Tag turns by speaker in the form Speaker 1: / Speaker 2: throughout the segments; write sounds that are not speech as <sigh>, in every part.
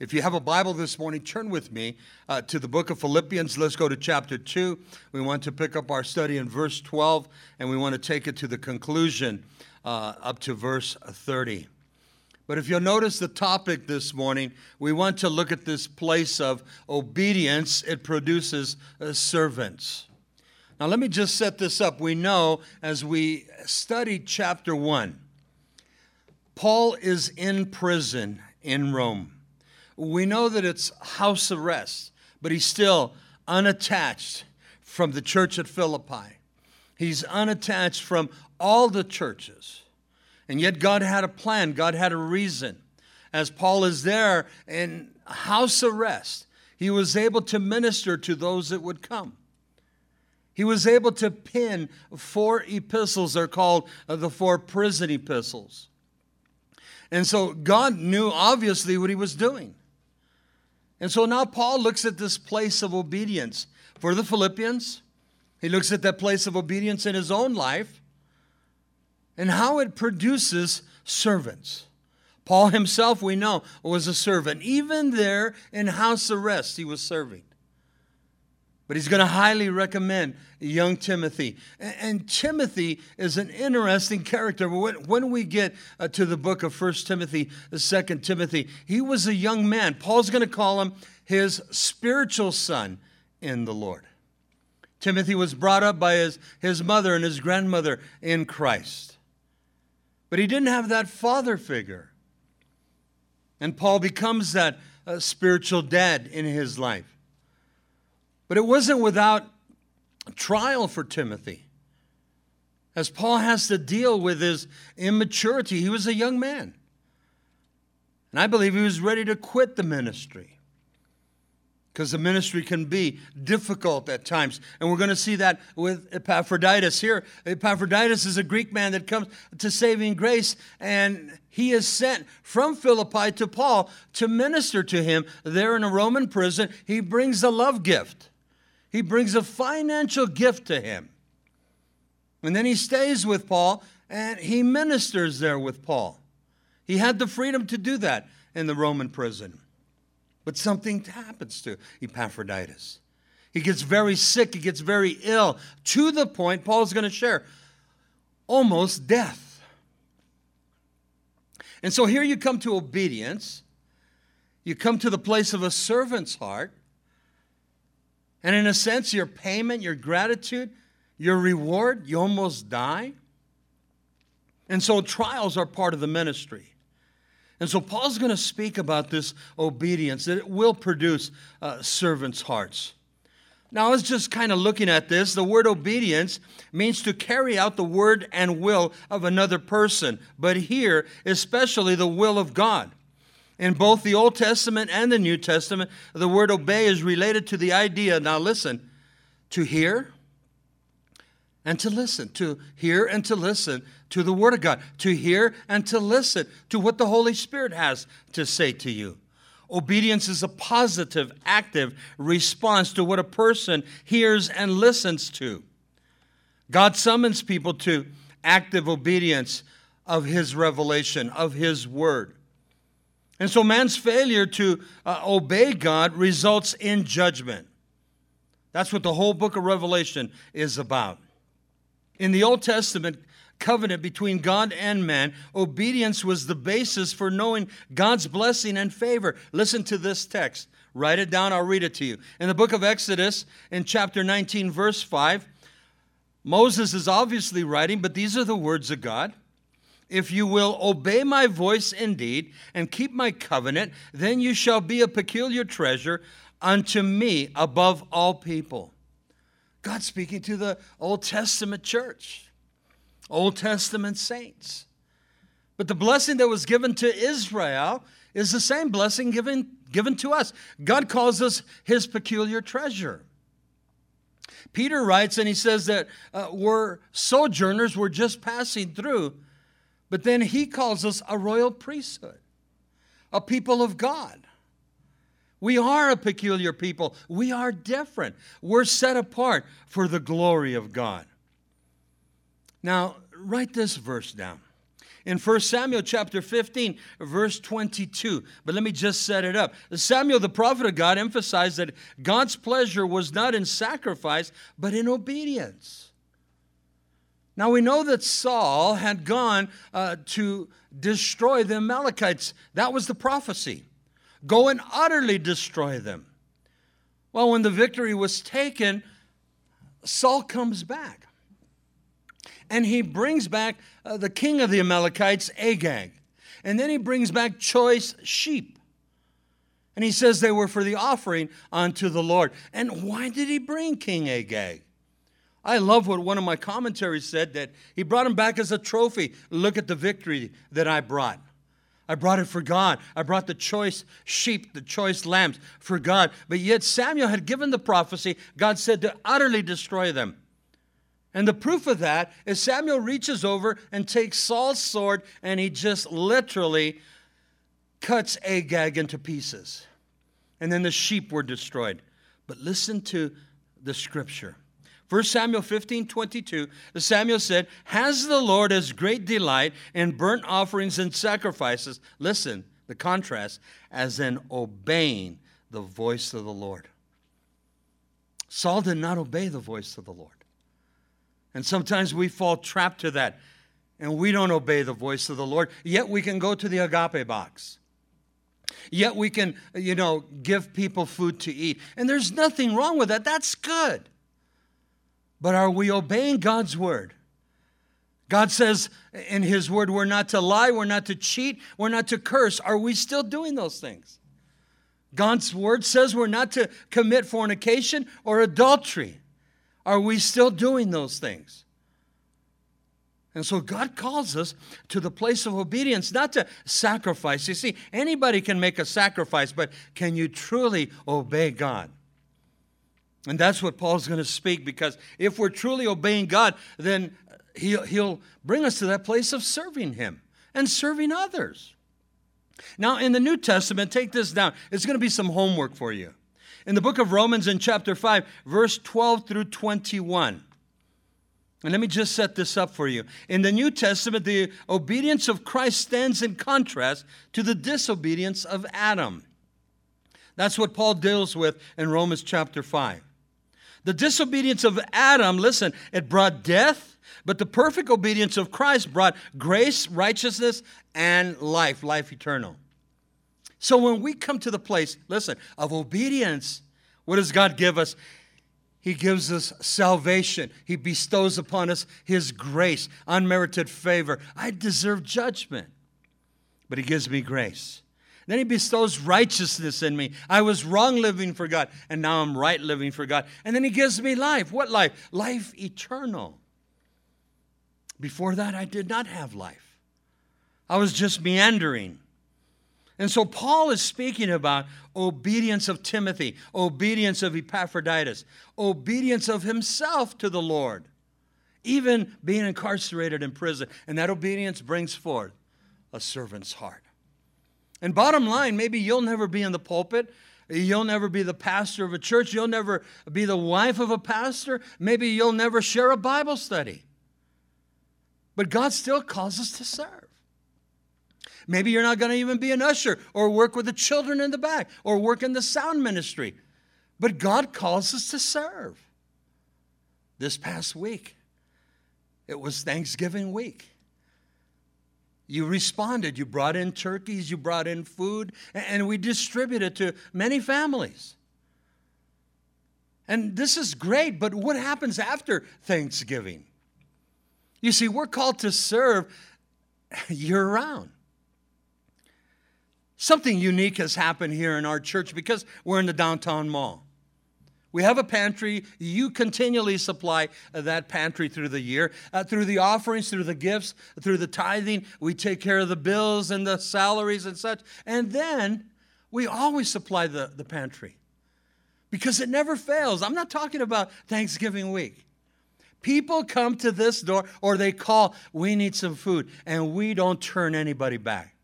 Speaker 1: If you have a Bible this morning, turn with me uh, to the book of Philippians. Let's go to chapter 2. We want to pick up our study in verse 12, and we want to take it to the conclusion uh, up to verse 30. But if you'll notice the topic this morning, we want to look at this place of obedience. It produces uh, servants. Now, let me just set this up. We know as we study chapter 1, Paul is in prison in Rome we know that it's house arrest, but he's still unattached from the church at Philippi. He's unattached from all the churches. And yet, God had a plan, God had a reason. As Paul is there in house arrest, he was able to minister to those that would come. He was able to pin four epistles. They're called uh, the four prison epistles. And so God knew obviously what he was doing. And so now Paul looks at this place of obedience for the Philippians. He looks at that place of obedience in his own life and how it produces servants. Paul himself, we know, was a servant. Even there in house arrest, he was serving. But he's going to highly recommend young Timothy. And, Timothy is an interesting character. When, we get uh, to the book of 1 Timothy, the 2nd Timothy, he was a young man. Paul's going to call him his spiritual son in the Lord. Timothy was brought up by his, his mother and his grandmother in Christ. But he didn't have that father figure. And Paul becomes that uh, spiritual dad in his life. But it wasn't without trial for Timothy. As Paul has to deal with his immaturity, he was a young man. And I believe he was ready to quit the ministry because the ministry can be difficult at times. And we're going to see that with Epaphroditus here. Epaphroditus is a Greek man that comes to saving grace, and he is sent from Philippi to Paul to minister to him there in a Roman prison. He brings a love gift. He brings a financial gift to him. And then he stays with Paul and he ministers there with Paul. He had the freedom to do that in the Roman prison. But something happens to Epaphroditus. He gets very sick, he gets very ill, to the point, Paul's going to share, almost death. And so here you come to obedience. You come to the place of a servant's heart. And in a sense, your payment, your gratitude, your reward, you almost die. And so trials are part of the ministry. And so Paul's going to speak about this obedience, that it will produce uh, servants' hearts. Now, I was just kind of looking at this. The word obedience means to carry out the word and will of another person, but here, especially the will of God. In both the Old Testament and the New Testament, the word obey is related to the idea, now listen, to hear and to listen, to hear and to listen to the Word of God, to hear and to listen to what the Holy Spirit has to say to you. Obedience is a positive, active response to what a person hears and listens to. God summons people to active obedience of His revelation, of His Word. And so man's failure to uh, obey God results in judgment. That's what the whole book of Revelation is about. In the Old Testament covenant between God and man, obedience was the basis for knowing God's blessing and favor. Listen to this text. Write it down, I'll read it to you. In the book of Exodus, in chapter 19, verse 5, Moses is obviously writing, but these are the words of God. If you will obey my voice indeed and keep my covenant, then you shall be a peculiar treasure unto me above all people. God speaking to the Old Testament church, Old Testament saints. But the blessing that was given to Israel is the same blessing given, given to us. God calls us his peculiar treasure. Peter writes, and he says that uh, we're sojourners, we're just passing through. But then he calls us a royal priesthood, a people of God. We are a peculiar people. We are different. We're set apart for the glory of God. Now, write this verse down. in 1 Samuel chapter 15, verse 22. But let me just set it up. Samuel, the prophet of God, emphasized that God's pleasure was not in sacrifice, but in obedience. Now we know that Saul had gone uh, to destroy the Amalekites. That was the prophecy. Go and utterly destroy them. Well, when the victory was taken, Saul comes back. And he brings back uh, the king of the Amalekites, Agag. And then he brings back choice sheep. And he says they were for the offering unto the Lord. And why did he bring King Agag? I love what one of my commentaries said that he brought him back as a trophy. Look at the victory that I brought. I brought it for God. I brought the choice sheep, the choice lambs for God. But yet Samuel had given the prophecy. God said to utterly destroy them. And the proof of that is Samuel reaches over and takes Saul's sword and he just literally cuts Agag into pieces. And then the sheep were destroyed. But listen to the scripture. 1 Samuel 15, 22, Samuel said, Has the Lord as great delight in burnt offerings and sacrifices? Listen, the contrast, as in obeying the voice of the Lord. Saul did not obey the voice of the Lord. And sometimes we fall trapped to that and we don't obey the voice of the Lord, yet we can go to the agape box. Yet we can, you know, give people food to eat. And there's nothing wrong with that. That's good. But are we obeying God's word? God says in His word, we're not to lie, we're not to cheat, we're not to curse. Are we still doing those things? God's word says we're not to commit fornication or adultery. Are we still doing those things? And so God calls us to the place of obedience, not to sacrifice. You see, anybody can make a sacrifice, but can you truly obey God? And that's what Paul's going to speak because if we're truly obeying God, then he'll, he'll bring us to that place of serving Him and serving others. Now, in the New Testament, take this down. It's going to be some homework for you. In the book of Romans, in chapter 5, verse 12 through 21. And let me just set this up for you. In the New Testament, the obedience of Christ stands in contrast to the disobedience of Adam. That's what Paul deals with in Romans chapter 5. The disobedience of Adam, listen, it brought death, but the perfect obedience of Christ brought grace, righteousness, and life, life eternal. So when we come to the place, listen, of obedience, what does God give us? He gives us salvation. He bestows upon us His grace, unmerited favor. I deserve judgment, but He gives me grace. Then he bestows righteousness in me. I was wrong living for God, and now I'm right living for God. And then he gives me life. What life? Life eternal. Before that, I did not have life, I was just meandering. And so Paul is speaking about obedience of Timothy, obedience of Epaphroditus, obedience of himself to the Lord, even being incarcerated in prison. And that obedience brings forth a servant's heart. And bottom line, maybe you'll never be in the pulpit. You'll never be the pastor of a church. You'll never be the wife of a pastor. Maybe you'll never share a Bible study. But God still calls us to serve. Maybe you're not going to even be an usher or work with the children in the back or work in the sound ministry. But God calls us to serve. This past week, it was Thanksgiving week. You responded. You brought in turkeys, you brought in food, and we distributed to many families. And this is great, but what happens after Thanksgiving? You see, we're called to serve <laughs> year round. Something unique has happened here in our church because we're in the downtown mall. We have a pantry. You continually supply that pantry through the year, uh, through the offerings, through the gifts, through the tithing. We take care of the bills and the salaries and such. And then we always supply the, the pantry because it never fails. I'm not talking about Thanksgiving week. People come to this door or they call, we need some food, and we don't turn anybody back.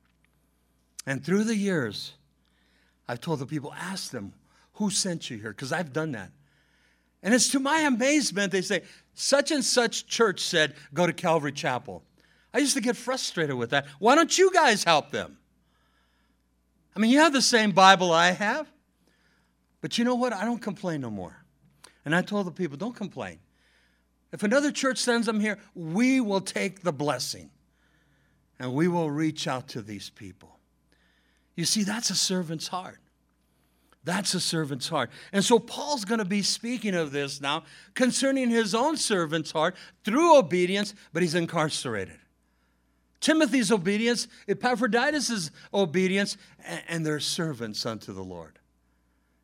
Speaker 1: And through the years, I've told the people, ask them, who sent you here? Because I've done that. And it's to my amazement, they say, such and such church said, go to Calvary Chapel. I used to get frustrated with that. Why don't you guys help them? I mean, you have the same Bible I have. But you know what? I don't complain no more. And I told the people, don't complain. If another church sends them here, we will take the blessing and we will reach out to these people. You see, that's a servant's heart. That's a servant's heart. And so Paul's going to be speaking of this now concerning his own servant's heart through obedience, but he's incarcerated. Timothy's obedience, Epaphroditus' obedience, and their servants unto the Lord.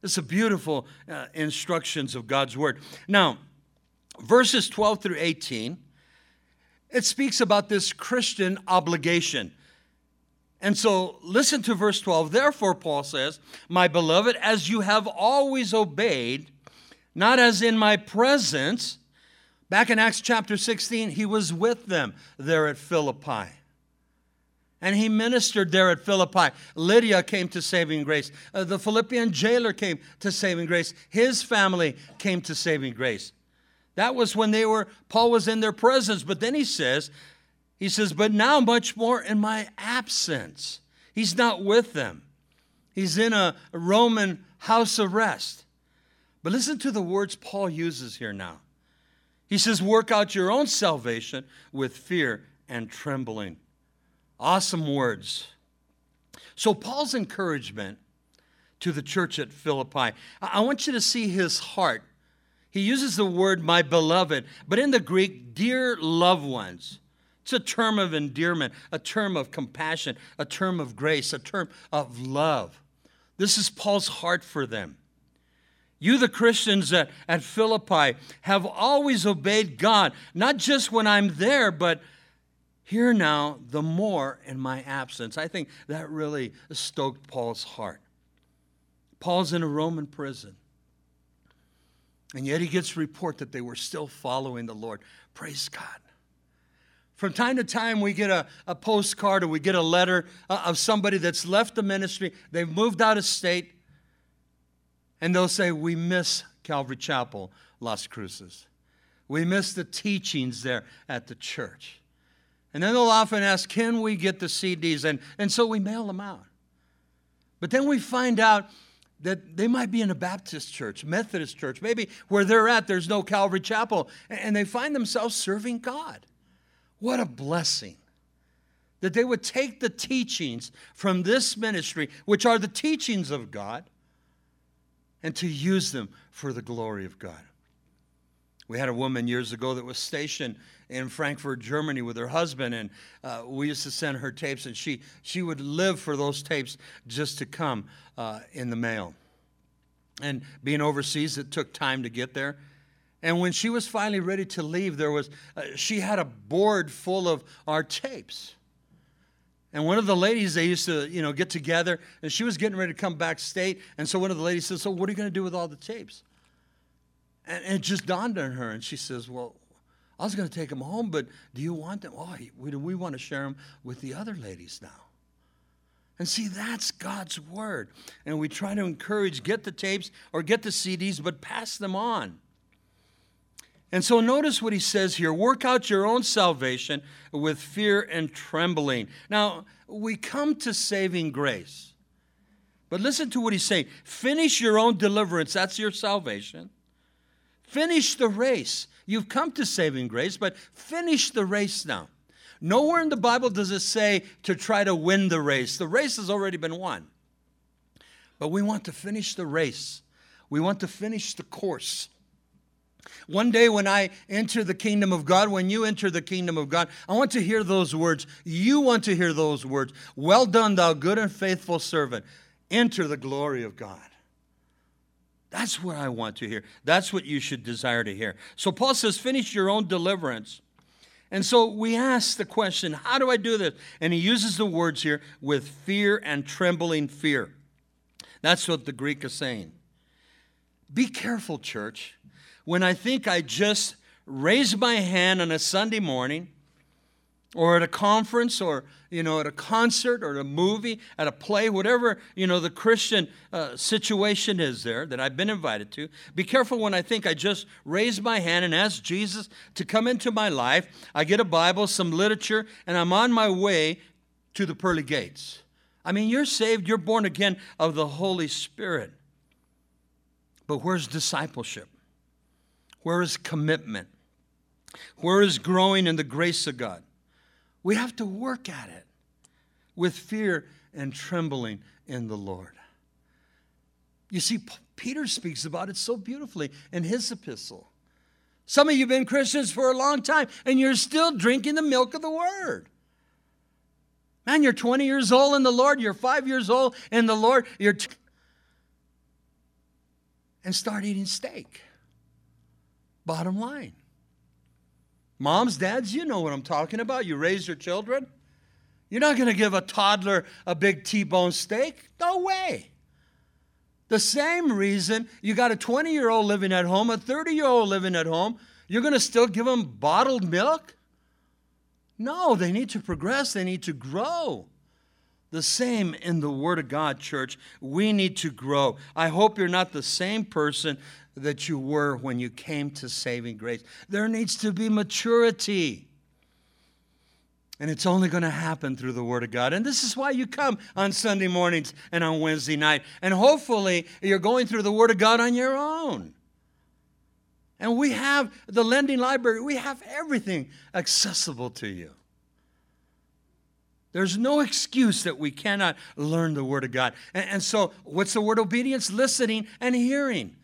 Speaker 1: It's a beautiful uh, instructions of God's word. Now, verses 12 through 18, it speaks about this Christian obligation. And so listen to verse 12. Therefore, Paul says, My beloved, as you have always obeyed, not as in my presence, back in Acts chapter 16, he was with them there at Philippi. And he ministered there at Philippi. Lydia came to saving grace. Uh, the Philippian jailer came to saving grace. His family came to saving grace. That was when they were, Paul was in their presence. But then he says, he says, but now much more in my absence. He's not with them. He's in a Roman house of arrest. But listen to the words Paul uses here now. He says, work out your own salvation with fear and trembling. Awesome words. So, Paul's encouragement to the church at Philippi, I want you to see his heart. He uses the word my beloved, but in the Greek, dear loved ones. It's a term of endearment, a term of compassion, a term of grace, a term of love. This is Paul's heart for them. You, the Christians at, at Philippi, have always obeyed God, not just when I'm there, but here now, the more in my absence. I think that really stoked Paul's heart. Paul's in a Roman prison. And yet he gets report that they were still following the Lord. Praise God. From time to time, we get a, a postcard or we get a letter uh, of somebody that's left the ministry. They've moved out of state. And they'll say, We miss Calvary Chapel, Las Cruces. We miss the teachings there at the church. And then they'll often ask, Can we get the CDs? And, and so we mail them out. But then we find out that they might be in a Baptist church, Methodist church, maybe where they're at, there's no Calvary Chapel, and they find themselves serving God. What a blessing that they would take the teachings from this ministry, which are the teachings of God, and to use them for the glory of God. We had a woman years ago that was stationed in Frankfurt, Germany, with her husband, and uh, we used to send her tapes, and she she would live for those tapes just to come uh, in the mail. And being overseas, it took time to get there. And when she was finally ready to leave, there was uh, she had a board full of our tapes. And one of the ladies, they used to, you know, get together, and she was getting ready to come back state. And so one of the ladies says, "So what are you going to do with all the tapes?" And it just dawned on her, and she says, Well, I was going to take them home, but do you want them? Oh, we, we want to share them with the other ladies now. And see, that's God's word. And we try to encourage get the tapes or get the CDs, but pass them on. And so notice what he says here work out your own salvation with fear and trembling. Now, we come to saving grace. But listen to what he's saying finish your own deliverance, that's your salvation. Finish the race. You've come to saving grace, but finish the race now. Nowhere in the Bible does it say to try to win the race. The race has already been won. But we want to finish the race, we want to finish the course. One day when I enter the kingdom of God, when you enter the kingdom of God, I want to hear those words. You want to hear those words. Well done, thou good and faithful servant. Enter the glory of God. That's what I want to hear. That's what you should desire to hear. So Paul says, finish your own deliverance. And so we ask the question, how do I do this? And he uses the words here with fear and trembling fear. That's what the Greek is saying. Be careful, church. When I think I just raise my hand on a Sunday morning, or at a conference or you know at a concert or a movie at a play whatever you know the christian uh, situation is there that i've been invited to be careful when i think i just raise my hand and ask jesus to come into my life. I get a bible some literature and i'm on my way to the pearly gates. I mean you're saved you're born again of the holy spirit. But where's discipleship where is commitment where is growing in the grace of god we have to work at it with fear and trembling in the Lord. You see, Peter speaks about it so beautifully in his epistle. Some of you have been Christians for a long time and you're still drinking the milk of the word. Man, you're 20 years old in the Lord, you're five years old in the Lord, you're. T- and start eating steak. Bottom line. Moms, dads, you know what I'm talking about. You raise your children. You're not going to give a toddler a big T bone steak. No way. The same reason you got a 20 year old living at home, a 30 year old living at home, you're going to still give them bottled milk? No, they need to progress, they need to grow. The same in the Word of God, church. We need to grow. I hope you're not the same person that you were when you came to saving grace. There needs to be maturity. And it's only going to happen through the Word of God. And this is why you come on Sunday mornings and on Wednesday night. And hopefully, you're going through the Word of God on your own. And we have the lending library, we have everything accessible to you. There's no excuse that we cannot learn the Word of God. And, and so, what's the word obedience? Listening and hearing.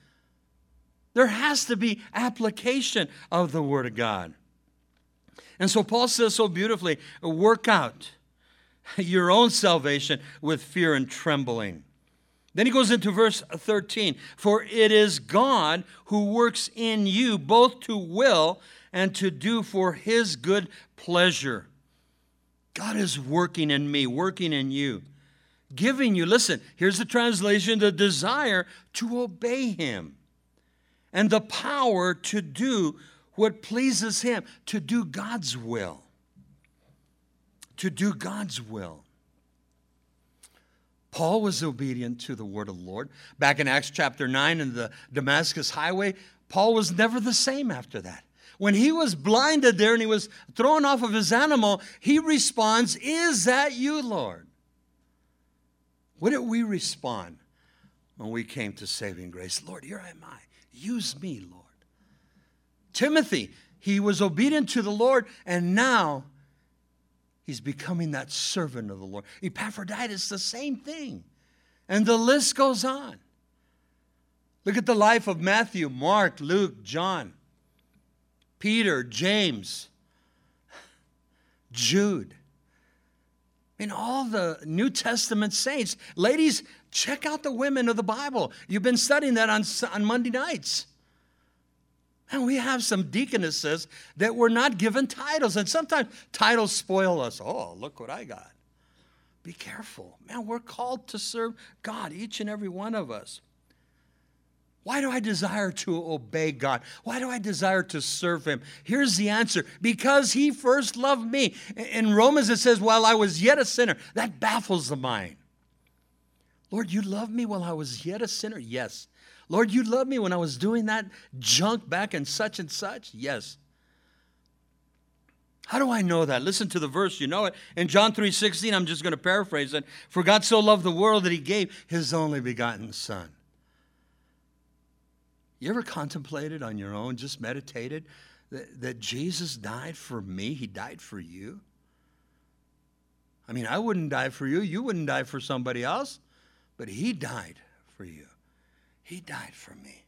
Speaker 1: There has to be application of the Word of God. And so Paul says so beautifully work out your own salvation with fear and trembling. Then he goes into verse 13 For it is God who works in you both to will and to do for his good pleasure. God is working in me, working in you, giving you, listen, here's the translation the desire to obey him and the power to do what pleases Him, to do God's will. To do God's will. Paul was obedient to the word of the Lord. Back in Acts chapter 9 in the Damascus highway, Paul was never the same after that. When he was blinded there and he was thrown off of his animal, he responds, Is that you, Lord? What did we respond when we came to saving grace? Lord, here am I. Use me, Lord. Timothy, he was obedient to the Lord, and now he's becoming that servant of the Lord. Epaphroditus, the same thing. And the list goes on. Look at the life of Matthew, Mark, Luke, John, Peter, James, Jude. I mean, all the New Testament saints, ladies, check out the women of the Bible. You've been studying that on, on Monday nights. And we have some deaconesses that were not given titles. And sometimes titles spoil us. Oh, look what I got. Be careful. Man, we're called to serve God, each and every one of us. Why do I desire to obey God? Why do I desire to serve Him? Here's the answer because He first loved me. In Romans, it says, While I was yet a sinner. That baffles the mind. Lord, you loved me while I was yet a sinner? Yes. Lord, you loved me when I was doing that junk back and such and such? Yes. How do I know that? Listen to the verse, you know it. In John 3:16, I'm just going to paraphrase it. For God so loved the world that he gave his only begotten son. You ever contemplated on your own, just meditated that, that Jesus died for me? He died for you. I mean, I wouldn't die for you, you wouldn't die for somebody else, but he died for you. He died for me.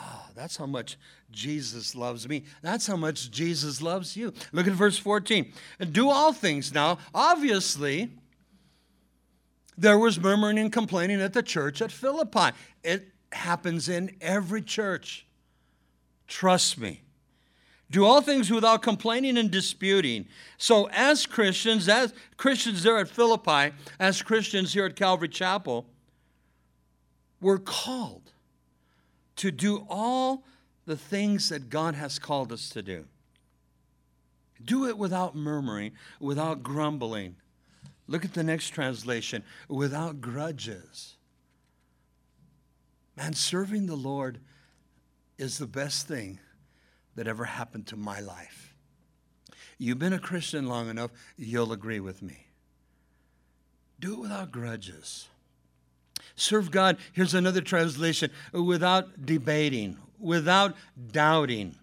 Speaker 1: Oh, that's how much Jesus loves me. That's how much Jesus loves you. Look at verse 14. Do all things now. Obviously, there was murmuring and complaining at the church at Philippi. It happens in every church. Trust me. Do all things without complaining and disputing. So, as Christians, as Christians there at Philippi, as Christians here at Calvary Chapel, we're called to do all the things that God has called us to do. Do it without murmuring, without grumbling. Look at the next translation without grudges. Man, serving the Lord is the best thing that ever happened to my life. You've been a Christian long enough, you'll agree with me. Do it without grudges. Serve God, here's another translation, without debating, without doubting,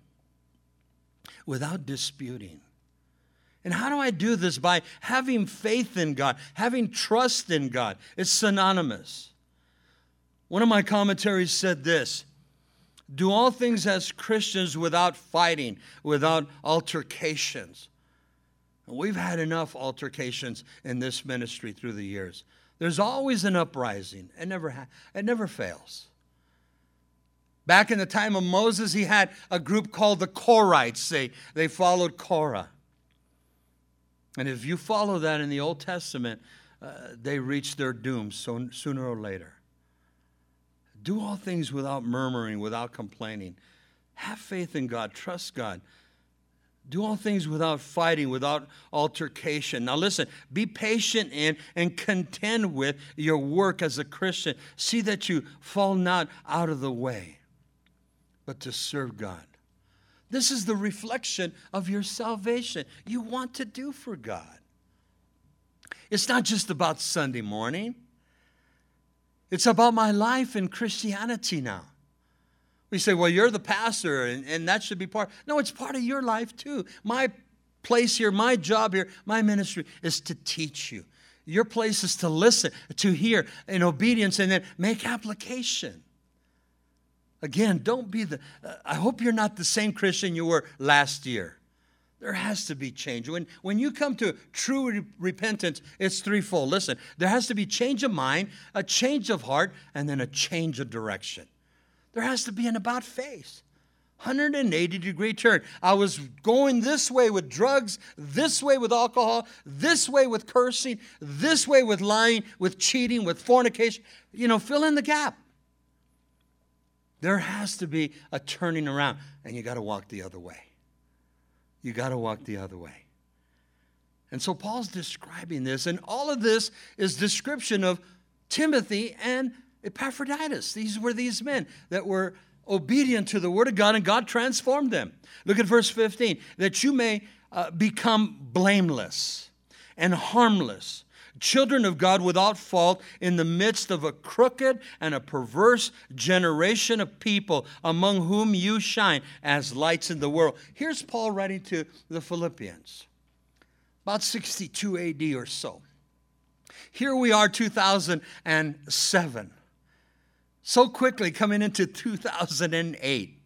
Speaker 1: without disputing. And how do I do this? By having faith in God, having trust in God. It's synonymous. One of my commentaries said this Do all things as Christians without fighting, without altercations. We've had enough altercations in this ministry through the years. There's always an uprising, it never, ha- it never fails. Back in the time of Moses, he had a group called the Korahites. They, they followed Korah. And if you follow that in the Old Testament, uh, they reach their doom so, sooner or later. Do all things without murmuring, without complaining. Have faith in God, trust God. Do all things without fighting, without altercation. Now, listen, be patient in and contend with your work as a Christian. See that you fall not out of the way, but to serve God. This is the reflection of your salvation. You want to do for God. It's not just about Sunday morning, it's about my life in Christianity now. We say, well, you're the pastor, and, and that should be part. No, it's part of your life too. My place here, my job here, my ministry is to teach you. Your place is to listen, to hear in obedience, and then make application. Again, don't be the, uh, I hope you're not the same Christian you were last year. There has to be change. When, when you come to true re- repentance, it's threefold. Listen, there has to be change of mind, a change of heart, and then a change of direction. There has to be an about face. 180 degree turn. I was going this way with drugs, this way with alcohol, this way with cursing, this way with lying, with cheating, with fornication. You know, fill in the gap. There has to be a turning around, and you got to walk the other way. You got to walk the other way. And so Paul's describing this, and all of this is description of Timothy and Epaphroditus. These were these men that were obedient to the word of God, and God transformed them. Look at verse 15 that you may uh, become blameless and harmless children of God without fault in the midst of a crooked and a perverse generation of people among whom you shine as lights in the world. Here's Paul writing to the Philippians, about 62 AD or so. Here we are, 2007. So quickly coming into 2008.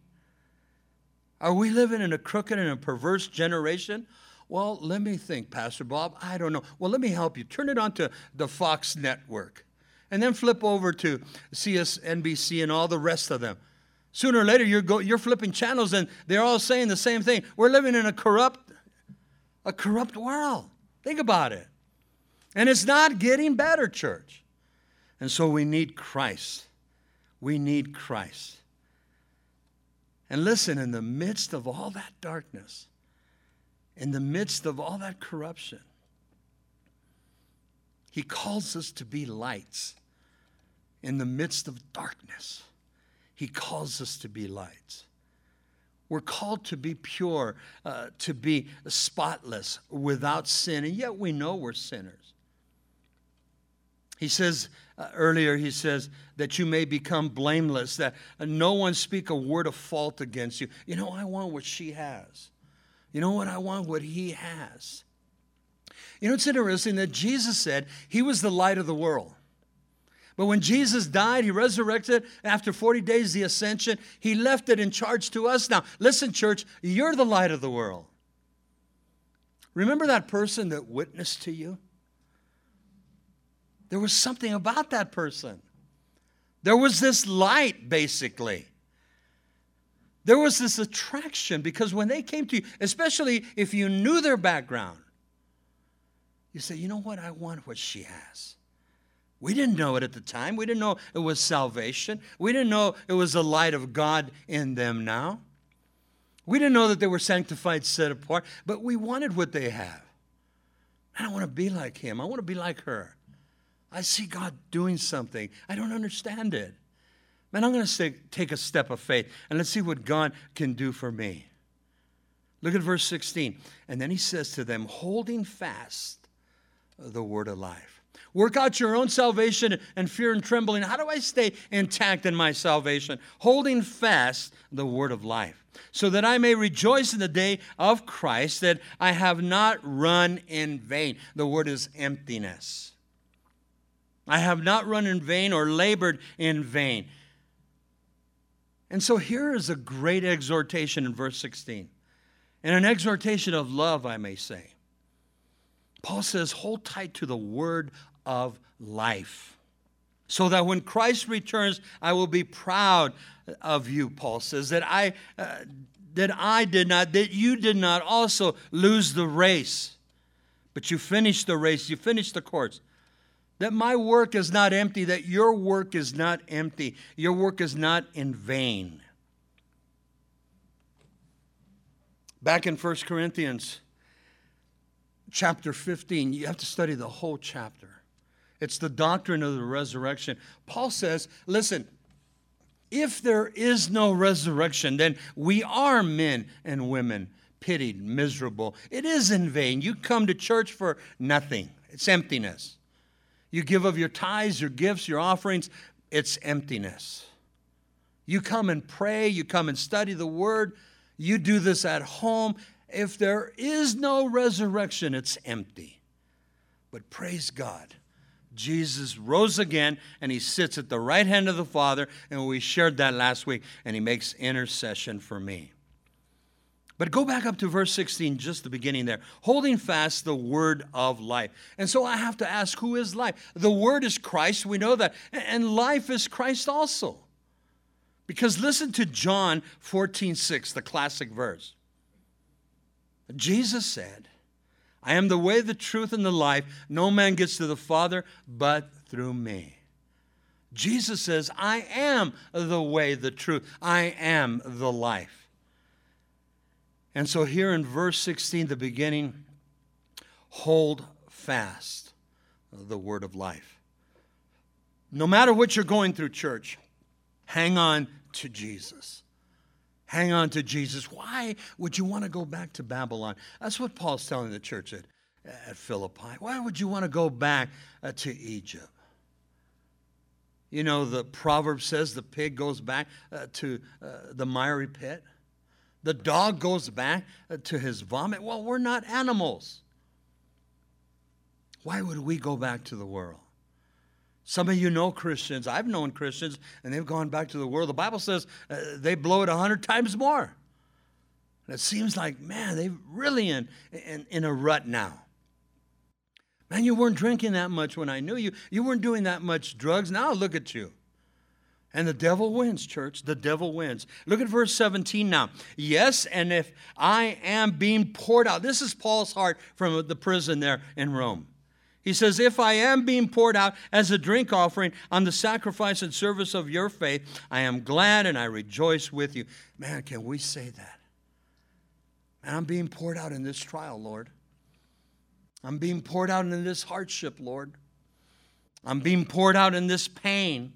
Speaker 1: Are we living in a crooked and a perverse generation? Well, let me think, Pastor Bob. I don't know. Well, let me help you. Turn it on to the Fox network and then flip over to CSNBC and all the rest of them. Sooner or later, you're, go, you're flipping channels and they're all saying the same thing. We're living in a corrupt, a corrupt world. Think about it. And it's not getting better, church. And so we need Christ. We need Christ. And listen, in the midst of all that darkness, in the midst of all that corruption, He calls us to be lights in the midst of darkness. He calls us to be lights. We're called to be pure, uh, to be spotless, without sin, and yet we know we're sinners. He says uh, earlier, he says that you may become blameless, that no one speak a word of fault against you. You know, I want what she has. You know what? I want what he has. You know, it's interesting that Jesus said he was the light of the world. But when Jesus died, he resurrected after 40 days, the ascension, he left it in charge to us. Now, listen, church, you're the light of the world. Remember that person that witnessed to you? There was something about that person. There was this light, basically there was this attraction because when they came to you, especially if you knew their background, you say, you know what? I want what she has. We didn't know it at the time. We didn't know it was salvation. We didn't know it was the light of God in them now. We didn't know that they were sanctified, set apart, but we wanted what they have. I don't want to be like him. I want to be like her. I see God doing something. I don't understand it. Man, I'm going to take a step of faith and let's see what God can do for me. Look at verse 16. And then he says to them, holding fast the word of life. Work out your own salvation and fear and trembling. How do I stay intact in my salvation? Holding fast the word of life, so that I may rejoice in the day of Christ, that I have not run in vain. The word is emptiness. I have not run in vain or labored in vain. And so here is a great exhortation in verse 16, and an exhortation of love, I may say. Paul says, Hold tight to the word of life. So that when Christ returns, I will be proud of you, Paul says, that I, uh, that I did not, that you did not also lose the race, but you finished the race, you finished the course. That my work is not empty, that your work is not empty, your work is not in vain. Back in 1 Corinthians chapter 15, you have to study the whole chapter. It's the doctrine of the resurrection. Paul says, listen, if there is no resurrection, then we are men and women pitied, miserable. It is in vain. You come to church for nothing, it's emptiness. You give of your tithes, your gifts, your offerings, it's emptiness. You come and pray, you come and study the word, you do this at home. If there is no resurrection, it's empty. But praise God Jesus rose again and he sits at the right hand of the Father, and we shared that last week, and he makes intercession for me. But go back up to verse 16, just the beginning there. Holding fast the word of life. And so I have to ask, who is life? The word is Christ, we know that. And life is Christ also. Because listen to John 14, 6, the classic verse. Jesus said, I am the way, the truth, and the life. No man gets to the Father but through me. Jesus says, I am the way, the truth. I am the life. And so here in verse 16, the beginning, hold fast the word of life. No matter what you're going through, church, hang on to Jesus. Hang on to Jesus. Why would you want to go back to Babylon? That's what Paul's telling the church at, at Philippi. Why would you want to go back uh, to Egypt? You know, the proverb says the pig goes back uh, to uh, the miry pit, the dog goes back uh, to his vomit. Well, we're not animals. Why would we go back to the world? Some of you know Christians. I've known Christians, and they've gone back to the world. The Bible says uh, they blow it a hundred times more. And it seems like, man, they're really in, in, in a rut now. Man, you weren't drinking that much when I knew you. You weren't doing that much drugs. Now look at you. And the devil wins, church. The devil wins. Look at verse 17 now. Yes, and if I am being poured out, this is Paul's heart from the prison there in Rome. He says, If I am being poured out as a drink offering on the sacrifice and service of your faith, I am glad and I rejoice with you. Man, can we say that? Man, I'm being poured out in this trial, Lord. I'm being poured out in this hardship, Lord. I'm being poured out in this pain.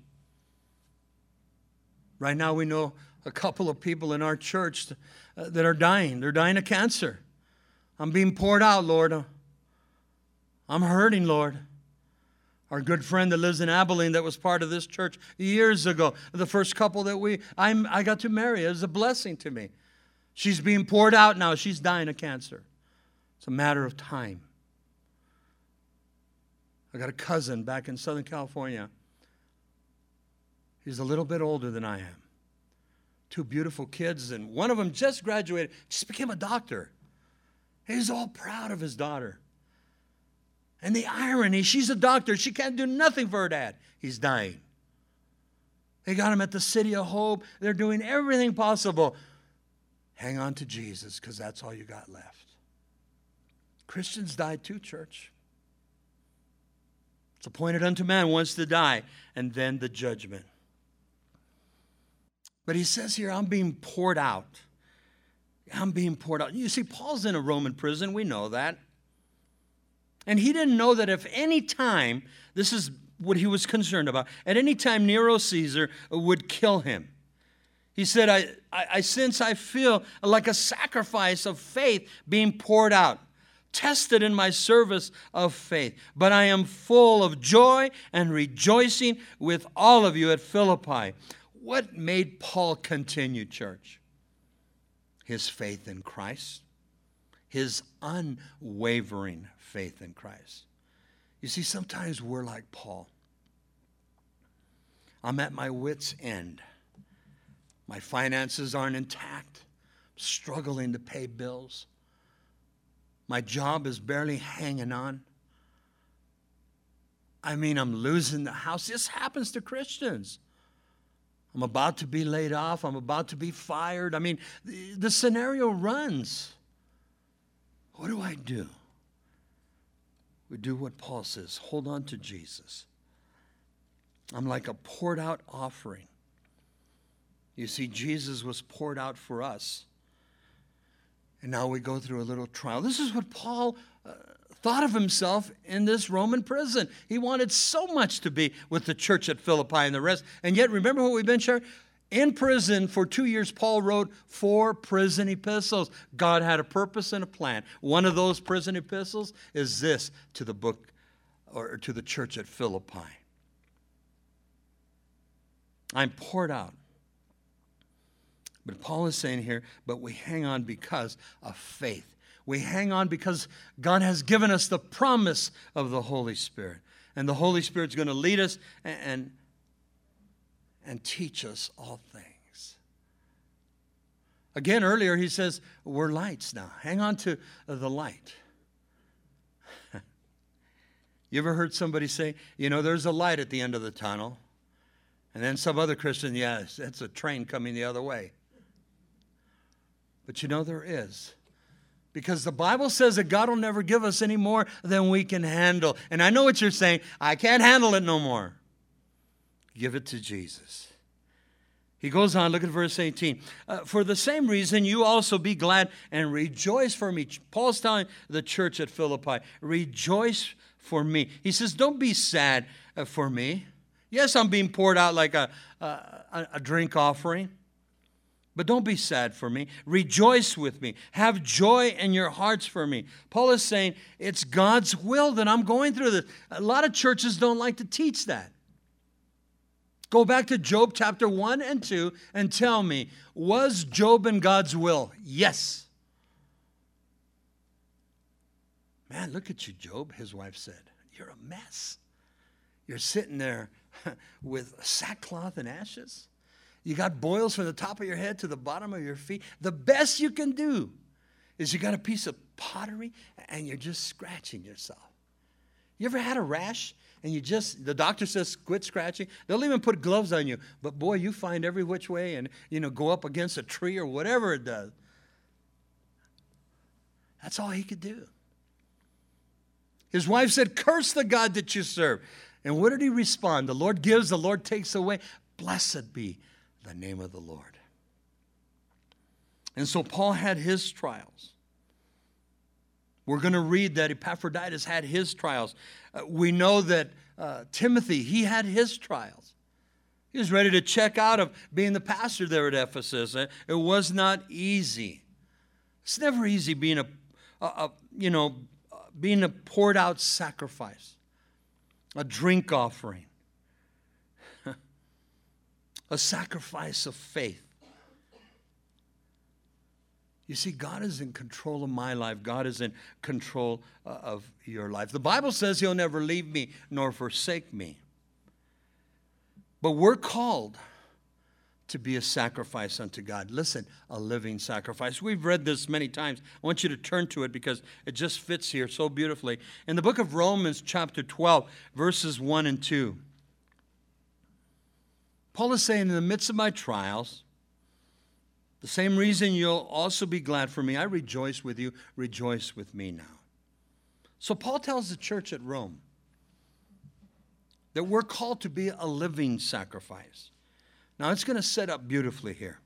Speaker 1: Right now, we know a couple of people in our church uh, that are dying. They're dying of cancer. I'm being poured out, Lord. I'm hurting, Lord. Our good friend that lives in Abilene that was part of this church years ago, the first couple that we I'm, I got to marry, it was a blessing to me. She's being poured out now. She's dying of cancer. It's a matter of time. I got a cousin back in Southern California. He's a little bit older than I am. Two beautiful kids, and one of them just graduated, just became a doctor. He's all proud of his daughter. And the irony, she's a doctor. She can't do nothing for her dad. He's dying. They got him at the City of Hope. They're doing everything possible. Hang on to Jesus because that's all you got left. Christians die too, church. It's appointed unto man once to die, and then the judgment. But he says here, I'm being poured out I'm being poured out. You see, Paul's in a Roman prison. We know that. And he didn't know that if any time, this is what he was concerned about, at any time Nero Caesar would kill him. He said, I, I, I sense I feel like a sacrifice of faith being poured out, tested in my service of faith. But I am full of joy and rejoicing with all of you at Philippi. What made Paul continue, church? His faith in Christ, his unwavering faith in Christ. You see, sometimes we're like Paul. I'm at my wits' end. My finances aren't intact, I'm struggling to pay bills. My job is barely hanging on. I mean, I'm losing the house. This happens to Christians. I'm about to be laid off. I'm about to be fired. I mean, the, scenario runs. What do I do? We do what Paul says hold on to Jesus. I'm like a poured out offering. You see, Jesus was poured out for us. And now we go through a little trial. This is what Paul uh, thought of himself in this Roman prison. He wanted so much to be with the church at Philippi and the rest. And yet, remember what we've been sharing? In prison for two years, Paul wrote four prison epistles. God had a purpose and a plan. One of those prison epistles is this to the book or to the church at Philippi. I'm poured out. But Paul is saying here, but we hang on because of faith. We hang on because God has given us the promise of the Holy Spirit. And the Holy Spirit's going to lead us and, and, and teach us all things. Again, earlier he says, We're lights now. Hang on to the light. <laughs> you ever heard somebody say, You know, there's a light at the end of the tunnel? And then some other Christian, yes, that's a train coming the other way. But you know, there is. Because the Bible says that God will never give us any more than we can handle. And I know what you're saying. I can't handle it no more. Give it to Jesus. He goes on, look at verse 18. Uh, for the same reason, you also be glad and rejoice for me. Paul's telling the church at Philippi, rejoice for me. He says, don't be sad uh, for me. Yes, I'm being poured out like a, a, a drink offering. But don't be sad for me. Rejoice with me. Have joy in your hearts for me. Paul is saying it's God's will that I'm going through this. A lot of churches don't like to teach that. Go back to Job chapter 1 and 2 and tell me, was Job in God's will? Yes. Man, look at you, Job, his wife said. You're a mess. You're sitting there <laughs> with sackcloth and ashes. You got boils from the top of your head to the bottom of your feet. The best you can do is you got a piece of pottery and you're just scratching yourself. You ever had a rash and you just, the doctor says quit scratching? They'll even put gloves on you. But boy, you find every which way and, you know, go up against a tree or whatever it does. That's all he could do. His wife said, Curse the God that you serve. And what did he respond? The Lord gives, the Lord takes away. Blessed be the name of the Lord. And so Paul had his trials. We're going to read that Epaphroditus had his trials. Uh, we know that uh, Timothy, he had his trials. He was ready to check out of being the pastor there at Ephesus. It was not easy. It's never easy being a, a, a you know, being a poured out sacrifice a drink offering, a sacrifice of faith. You see, God is in control of my life. God is in control uh, of your life. The Bible says He'll never leave me nor forsake me. But we're called to be a sacrifice unto God. Listen, a living sacrifice. We've read this many times. I want you to turn to it because it just fits here so beautifully. In the book of Romans, chapter 12, verses 1 and 2, Paul is saying, In the midst of my trials, the same reason you'll also be glad for me. I rejoice with you. Rejoice with me now. So Paul tells the church at Rome that we're called to be a living sacrifice. Now it's going to set up beautifully here.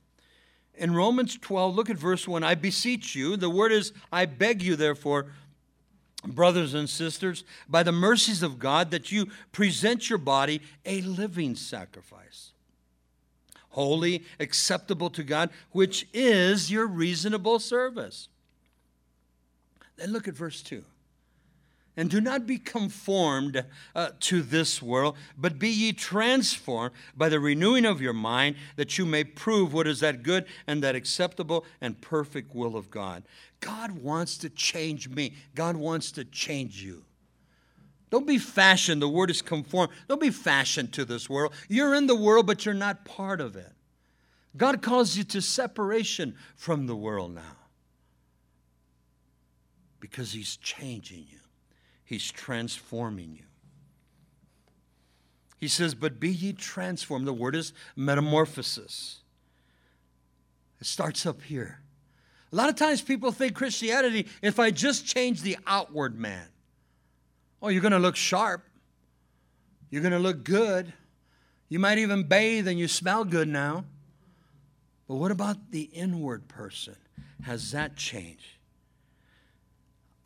Speaker 1: In Romans 12, look at verse 1. I beseech you, the word is, I beg you, therefore, brothers and sisters, by the mercies of God, that you present your body a living sacrifice, holy, acceptable to God, which is your reasonable service. Then look at verse 2. And do not be conformed uh, to this world, but be ye transformed by the renewing of your mind, that you may prove what is that good and that acceptable and perfect will of God. God wants to change me, God wants to change you. Don't be fashioned. The word is conform. Don't be fashioned to this world. You're in the world, but you're not part of it. God calls you to separation from the world now because He's changing you. He's transforming you. He says, But be ye transformed. The word is metamorphosis. It starts up here. A lot of times people think Christianity, if I just change the outward man, oh, you're going to look sharp. You're going to look good. You might even bathe and you smell good now. But what about the inward person? Has that changed?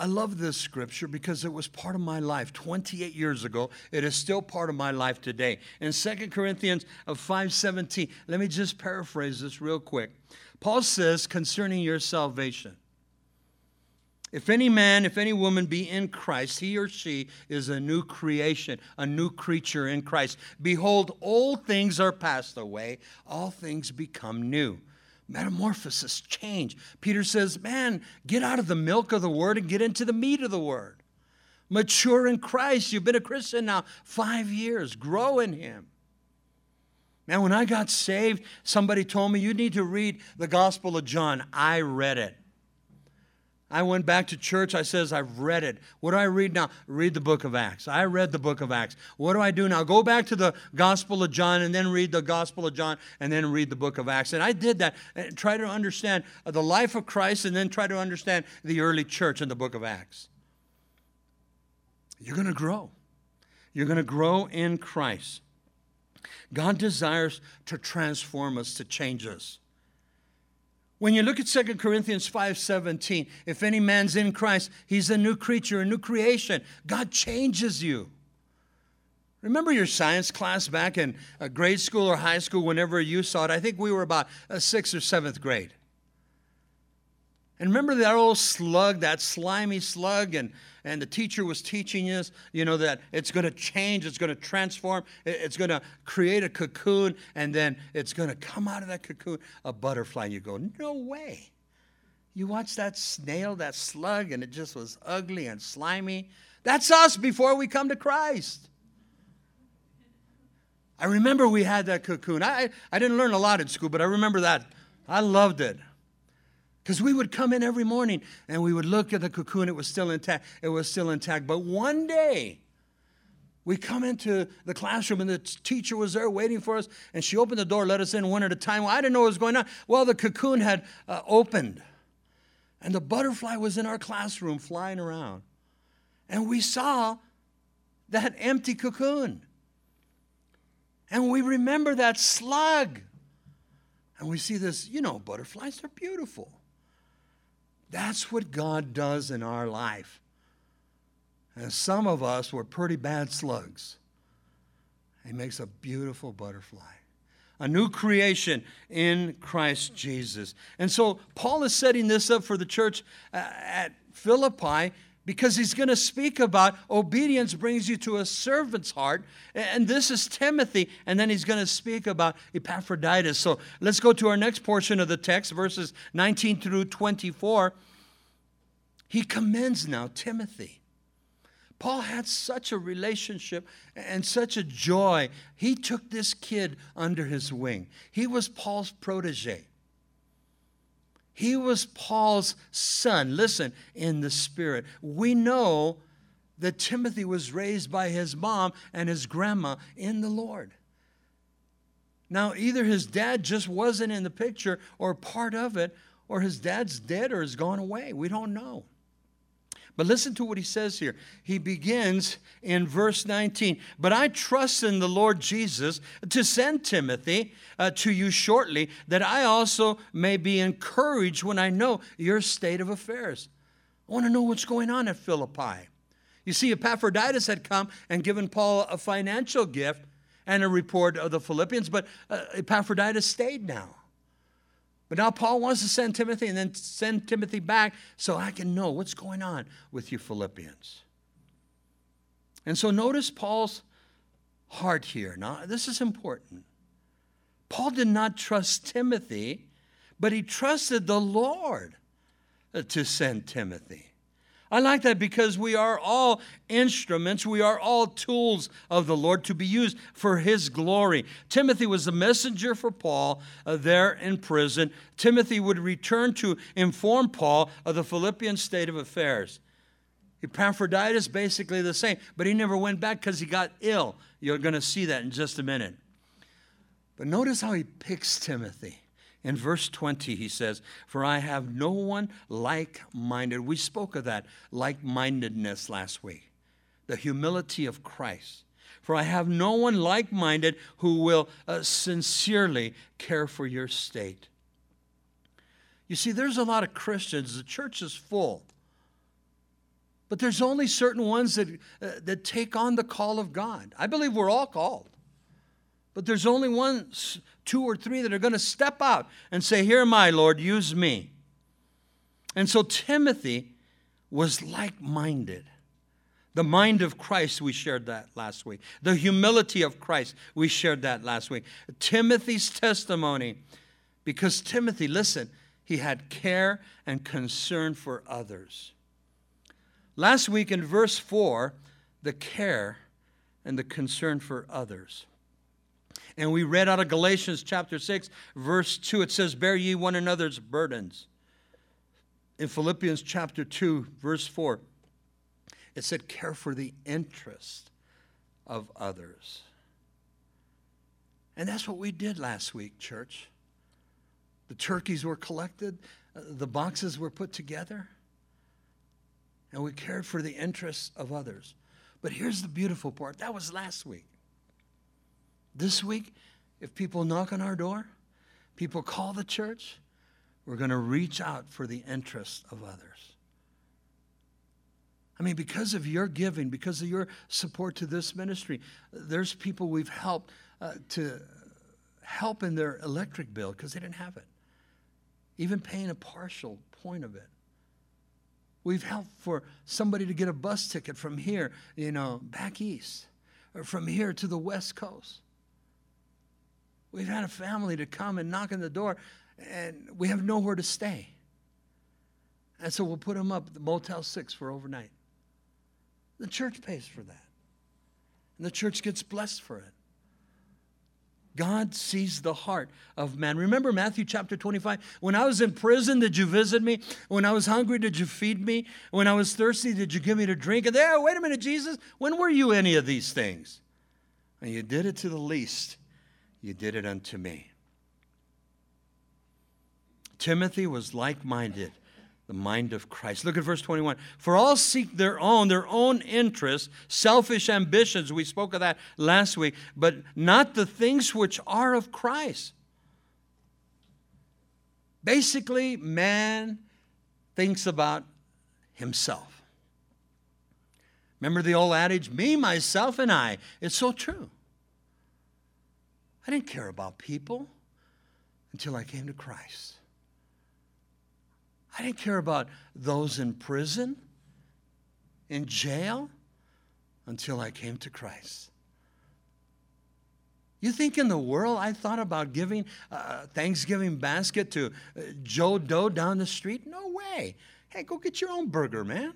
Speaker 1: I love this scripture because it was part of my life 28 years ago. It is still part of my life today. In 2 Corinthians 5:17, let me just paraphrase this real quick. Paul says concerning your salvation, if any man, if any woman be in Christ, he or she is a new creation, a new creature in Christ. Behold, old things are passed away, all things become new metamorphosis, change. Peter says, Man, get out of the milk of the word and get into the meat of the word. Mature in Christ. You've been a Christian now five years. Grow in Him. Man, when I got saved, somebody told me, You need to read the Gospel of John. I read it. I went back to church. I says, I've read it. What do I read now? Read the book of Acts. I read the book of Acts. What do I do now? Go back to the Gospel of John and then read the Gospel of John and then read the book of Acts. And I did that. And try to understand uh, the life of Christ and then try to understand the early church in the book of Acts. You're going to grow. You're going to grow in Christ. God desires to transform us, to change us. When you look at 2 Corinthians 5:17, if any man's in Christ, he's a new creature, a new creation. God changes you. Remember your science class back in uh, grade school or high school, whenever you saw it? I think we were about a sixth or seventh grade. And remember that old slug, that slimy slug, and, and the teacher was teaching us, you know, that it's going to change, it's going to transform, it's going to create a cocoon, and then it's going to come out of that cocoon a butterfly. And you go, no way. You watch that snail, that slug, and it just was ugly and slimy. That's us before we come to Christ. I remember we had that cocoon. I, I didn't learn a lot in school, but I remember that. I loved it. Because we would come in every morning and we would look at the cocoon, it was still intact. It was still intact. But one day, we come into the classroom and the teacher was there waiting for us, and she opened the door, let us in one at a time. Well, I didn't know what was going on. Well, the cocoon had uh, opened, and the butterfly was in our classroom flying around. And we saw that empty cocoon. And we remember that slug. And we see this, you know, butterflies are beautiful. That's what God does in our life. And some of us were pretty bad slugs. He makes a beautiful butterfly, a new creation in Christ Jesus. And so Paul is setting this up for the church uh, at Philippi because he's going to speak about obedience brings you to a servant's heart. And this is Timothy. And then he's going to speak about Epaphroditus. So let's go to our next portion of the text, verses 19 through 24. He commends now Timothy. Paul had such a relationship and such a joy. He took this kid under his wing. He was Paul's protege. He was Paul's son. Listen, in the spirit. We know that Timothy was raised by his mom and his grandma in the Lord. Now, either his dad just wasn't in the picture or part of it, or his dad's dead or has gone away. We don't know. But listen to what he says here. He begins in verse 19. But I trust in the Lord Jesus to send Timothy uh, to you shortly, that I also may be encouraged when I know your state of affairs. I want to know what's going on at Philippi. You see, Epaphroditus had come and given Paul a financial gift and a report of the Philippians, but uh, Epaphroditus stayed now. But now Paul wants to send Timothy and then send Timothy back so I can know what's going on with you Philippians. And so notice Paul's heart here. Now, this is important. Paul did not trust Timothy, but he trusted the Lord to send Timothy. I like that because we are all instruments, we are all tools of the Lord to be used for His glory. Timothy was the messenger for Paul uh, there in prison. Timothy would return to inform Paul of the Philippian state of affairs. Epaphroditus, basically the same, but he never went back because he got ill. You're going to see that in just a minute. But notice how he picks Timothy. In verse 20, he says, For I have no one like minded. We spoke of that like mindedness last week, the humility of Christ. For I have no one like minded who will uh, sincerely care for your state. You see, there's a lot of Christians, the church is full. But there's only certain ones that, uh, that take on the call of God. I believe we're all called. But there's only one, two or three that are going to step out and say, Here am I, Lord, use me. And so Timothy was like minded. The mind of Christ, we shared that last week. The humility of Christ, we shared that last week. Timothy's testimony, because Timothy, listen, he had care and concern for others. Last week in verse 4, the care and the concern for others. And we read out of Galatians chapter 6, verse 2, it says, Bear ye one another's burdens. In Philippians chapter 2, verse 4, it said, Care for the interest of others. And that's what we did last week, church. The turkeys were collected, uh, the boxes were put together, and we cared for the interests of others. But here's the beautiful part that was last week. This week, if people knock on our door, people call the church, we're going to reach out for the interests of others. I mean, because of your giving, because of your support to this ministry, there's people we've helped uh, to help in their electric bill because they didn't have it, even paying a partial point of it. We've helped for somebody to get a bus ticket from here, you know, back east, or from here to the west coast. We've had a family to come and knock on the door, and we have nowhere to stay. And so we'll put them up at the Motel 6 for overnight. The church pays for that. And the church gets blessed for it. God sees the heart of man. Remember Matthew chapter 25? When I was in prison, did you visit me? When I was hungry, did you feed me? When I was thirsty, did you give me to drink? And there, wait a minute, Jesus, when were you any of these things? And you did it to the least you did it unto me. Timothy was like minded, the mind of Christ. Look at verse 21. For all seek their own, their own interests, selfish ambitions. We spoke of that last week, but not the things which are of Christ. Basically, man thinks about himself. Remember the old adage, me, myself, and I? It's so true. I didn't care about people until I came to Christ. I didn't care about those in prison, in jail, until I came to Christ. You think in the world I thought about giving a Thanksgiving basket to uh, Joe Doe down the street? No way. Hey, go get your own burger, man.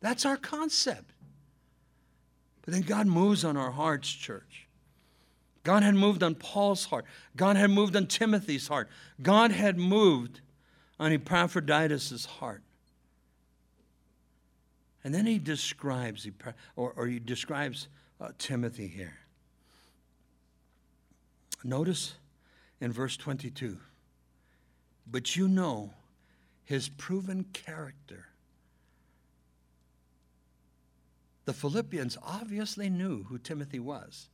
Speaker 1: That's our concept. But then God moves on our hearts, church. God had moved on Paul's heart. God had moved on Timothy's heart. God had moved on Epaphroditus' heart. And then he describes, or, or he describes uh, Timothy here. Notice in verse 22 but you know his proven character, The Philippians obviously knew who Timothy was.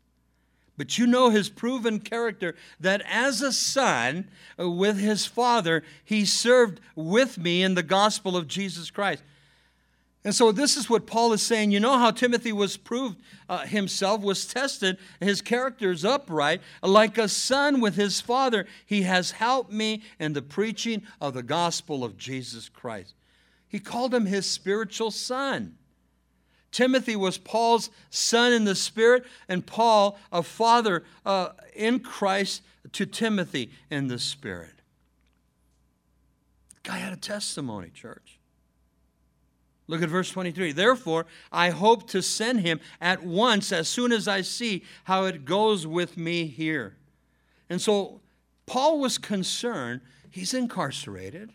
Speaker 1: But you know his proven character that as a son with his father, he served with me in the gospel of Jesus Christ. And so this is what Paul is saying. You know how Timothy was proved uh, himself, was tested, his character is upright. Like a son with his father, he has helped me in the preaching of the gospel of Jesus Christ. He called him his spiritual son. Timothy was Paul's son in the Spirit, and Paul, a father uh, in Christ to Timothy in the Spirit. Guy had a testimony, church. Look at verse 23. Therefore, I hope to send him at once as soon as I see how it goes with me here. And so Paul was concerned. He's incarcerated.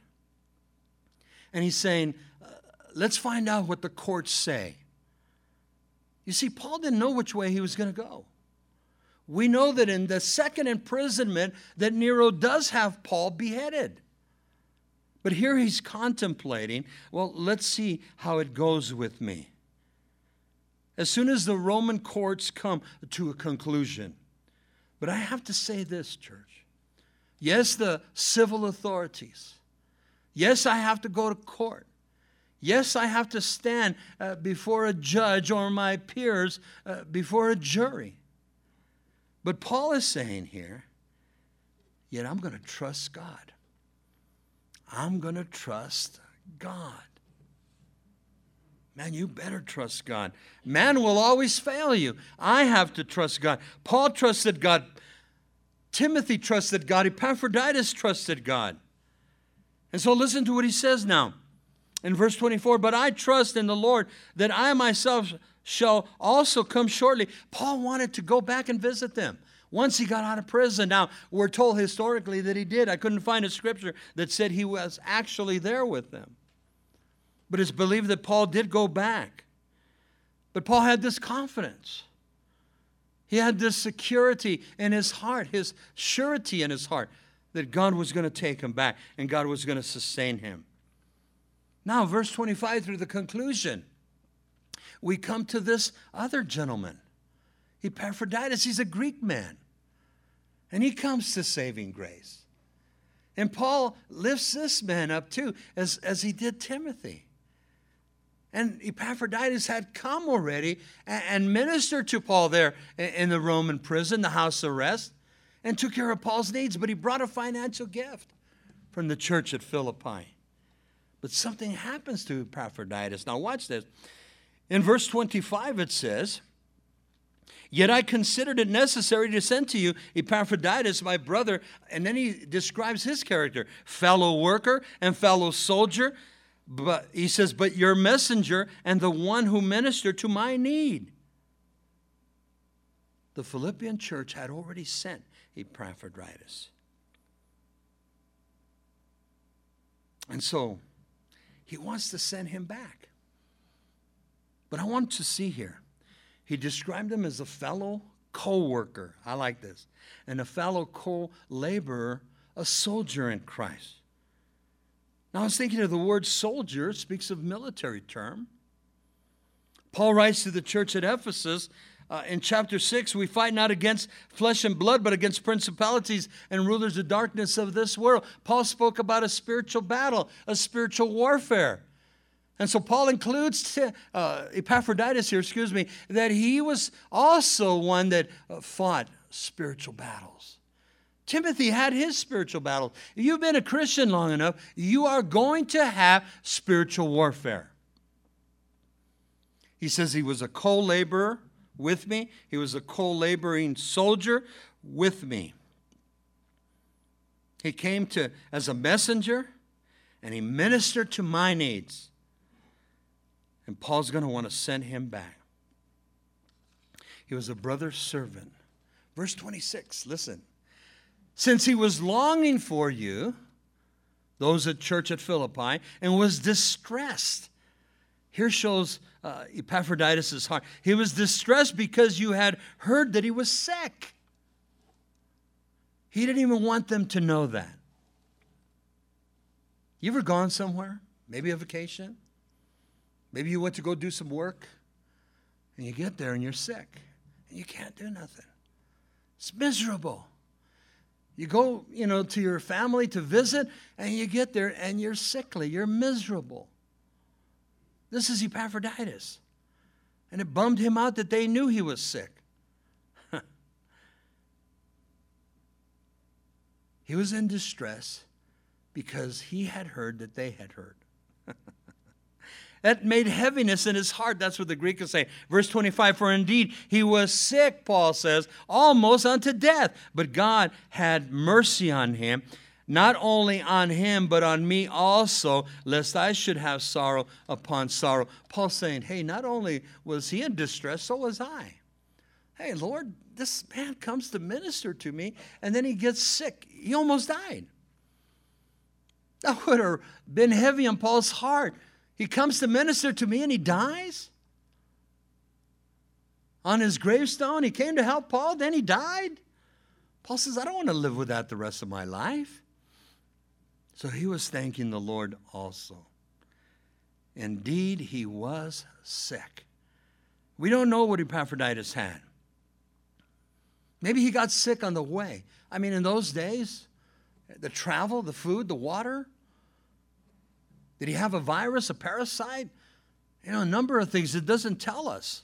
Speaker 1: And he's saying, uh, let's find out what the courts say. You see, Paul didn't know which way he was going to go. We know that in the second imprisonment that Nero does have Paul beheaded. But here he's contemplating, well, let's see how it goes with me. As soon as the Roman courts come to a conclusion. But I have to say this, church. Yes, the civil authorities. Yes, I have to go to court. Yes, I have to stand uh, before a judge or my peers uh, before a jury. But Paul is saying here, yet I'm going to trust God. I'm going to trust God. Man, you better trust God. Man will always fail you. I have to trust God. Paul trusted God. Timothy trusted God. Epaphroditus trusted God. And so listen to what he says now in verse 24, but I trust in the Lord that I myself shall also come shortly. Paul wanted to go back and visit them once he got out of prison. Now, we're told historically that he did. I couldn't find a scripture that said he was actually there with them. But it's believed that Paul did go back. But Paul had this confidence. He had this security in his heart, his surety in his heart that God was going to take him back and God was going to sustain him. Now, verse 25 through the conclusion, we come to this other gentleman, Epaphroditus. He's a Greek man, and he comes to saving grace. And Paul lifts this man up too, as, as he did Timothy. And Epaphroditus had come already and, and ministered to Paul there in the Roman prison, the house arrest, and took care of Paul's needs. But he brought a financial gift from the church at Philippi. But something happens to Epaphroditus. Now, watch this. In verse 25, it says, Yet I considered it necessary to send to you Epaphroditus, my brother. And then he describes his character fellow worker and fellow soldier. But he says, But your messenger and the one who ministered to my need. The Philippian church had already sent Epaphroditus. And so, he wants to send him back. But I want to see here. He described him as a fellow co worker. I like this. And a fellow co laborer, a soldier in Christ. Now, I was thinking of the word soldier, it speaks of military term. Paul writes to the church at Ephesus uh, in chapter 6 we fight not against flesh and blood, but against principalities and rulers of darkness of this world. Paul spoke about a spiritual battle, a spiritual warfare. And so Paul includes uh, Epaphroditus here, excuse me, that he was also one that uh, fought spiritual battles. Timothy had his spiritual battle. You've been a Christian long enough, you are going to have spiritual warfare. He says he was a co laborer with me. He was a co laboring soldier with me. He came to as a messenger and he ministered to my needs. And Paul's going to want to send him back. He was a brother servant. Verse 26, listen. Since he was longing for you, those at church at Philippi, and was distressed. Here shows uh, Epaphroditus' heart. He was distressed because you had heard that he was sick. He didn't even want them to know that. You ever gone somewhere? Maybe a vacation? Maybe you went to go do some work? And you get there and you're sick. And you can't do nothing. It's miserable. You go, you know, to your family to visit, and you get there and you're sickly, you're miserable. This is Epaphroditus. And it bummed him out that they knew he was sick. <laughs> he was in distress because he had heard that they had heard. <laughs> that made heaviness in his heart. That's what the Greek is saying. Verse 25 For indeed he was sick, Paul says, almost unto death. But God had mercy on him, not only on him, but on me also, lest I should have sorrow upon sorrow. Paul saying, Hey, not only was he in distress, so was I. Hey, Lord, this man comes to minister to me, and then he gets sick. He almost died. That would have been heavy on Paul's heart. He comes to minister to me and he dies? On his gravestone, he came to help Paul, then he died? Paul says, I don't want to live with that the rest of my life. So he was thanking the Lord also. Indeed, he was sick. We don't know what Epaphroditus had. Maybe he got sick on the way. I mean, in those days, the travel, the food, the water, did he have a virus, a parasite? You know, a number of things it doesn't tell us.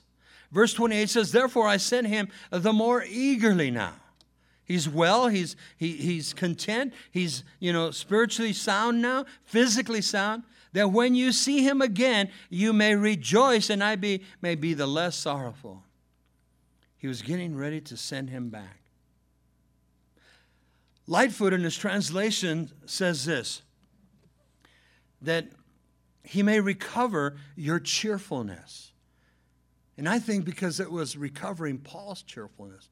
Speaker 1: Verse 28 says, Therefore I sent him the more eagerly now. He's well, he's, he, he's content, he's, you know, spiritually sound now, physically sound, that when you see him again, you may rejoice and I be, may be the less sorrowful. He was getting ready to send him back. Lightfoot in his translation says this that he may recover your cheerfulness. And I think because it was recovering Paul's cheerfulness.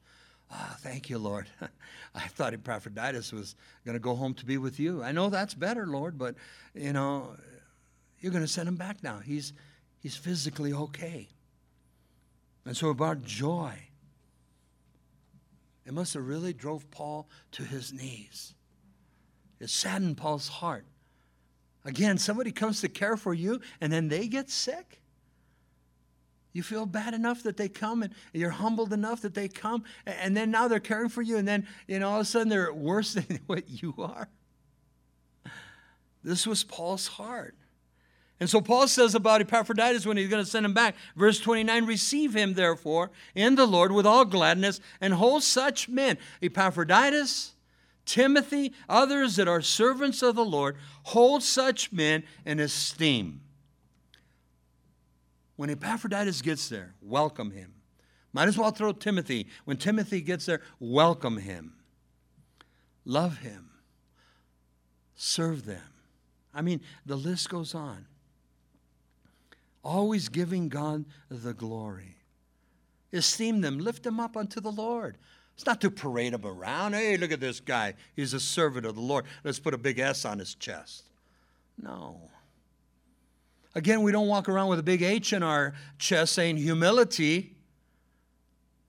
Speaker 1: Oh, thank you, Lord. <laughs> I thought Epaphroditus was going to go home to be with you. I know that's better, Lord, but you know, you're going to send him back now. He's he's physically okay. And so about joy. It must have really drove Paul to his knees. It saddened Paul's heart Again, somebody comes to care for you and then they get sick. You feel bad enough that they come and you're humbled enough that they come and then now they're caring for you and then, you know, all of a sudden they're worse <laughs> than what you are. This was Paul's heart. And so Paul says about Epaphroditus when he's going to send him back, verse 29 Receive him, therefore, in the Lord with all gladness, and hold such men, Epaphroditus, Timothy, others that are servants of the Lord, hold such men in esteem. When Epaphroditus gets there, welcome him. Might as well throw Timothy. When Timothy gets there, welcome him. Love him. Serve them. I mean, the list goes on. Always giving God the glory. Esteem them, lift them up unto the Lord. It's not to parade them around. Hey, look at this guy. He's a servant of the Lord. Let's put a big S on his chest. No. Again, we don't walk around with a big H in our chest saying humility,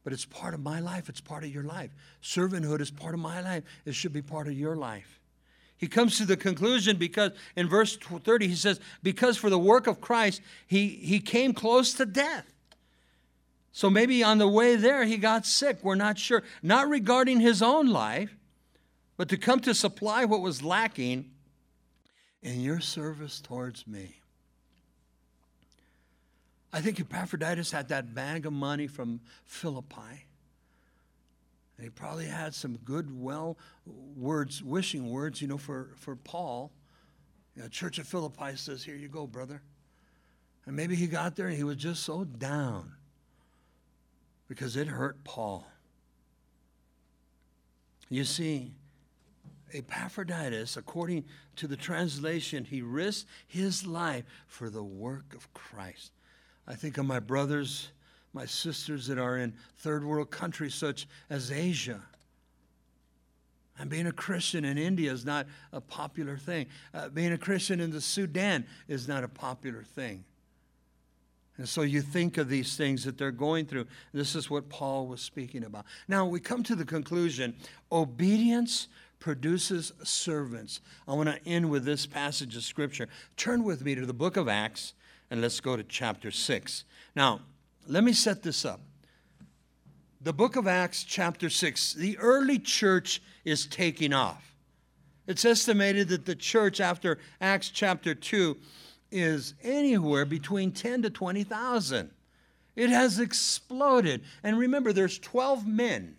Speaker 1: but it's part of my life. It's part of your life. Servanthood is part of my life. It should be part of your life. He comes to the conclusion because in verse 30 he says, Because for the work of Christ he, he came close to death. So maybe on the way there he got sick. We're not sure. Not regarding his own life, but to come to supply what was lacking in your service towards me. I think Epaphroditus had that bag of money from Philippi. And he probably had some good, well words, wishing words, you know, for, for Paul. You know, Church of Philippi says, Here you go, brother. And maybe he got there and he was just so down because it hurt Paul. You see, Epaphroditus, according to the translation, he risked his life for the work of Christ. I think of my brothers, my sisters that are in third world countries such as Asia. And being a Christian in India is not a popular thing. Uh, being a Christian in the Sudan is not a popular thing. And so you think of these things that they're going through. This is what Paul was speaking about. Now we come to the conclusion obedience produces servants. I want to end with this passage of Scripture. Turn with me to the book of Acts and let's go to chapter 6. Now, let me set this up. The book of Acts, chapter 6, the early church is taking off. It's estimated that the church after Acts chapter 2 is anywhere between 10 to 20,000. It has exploded. And remember, there's 12 men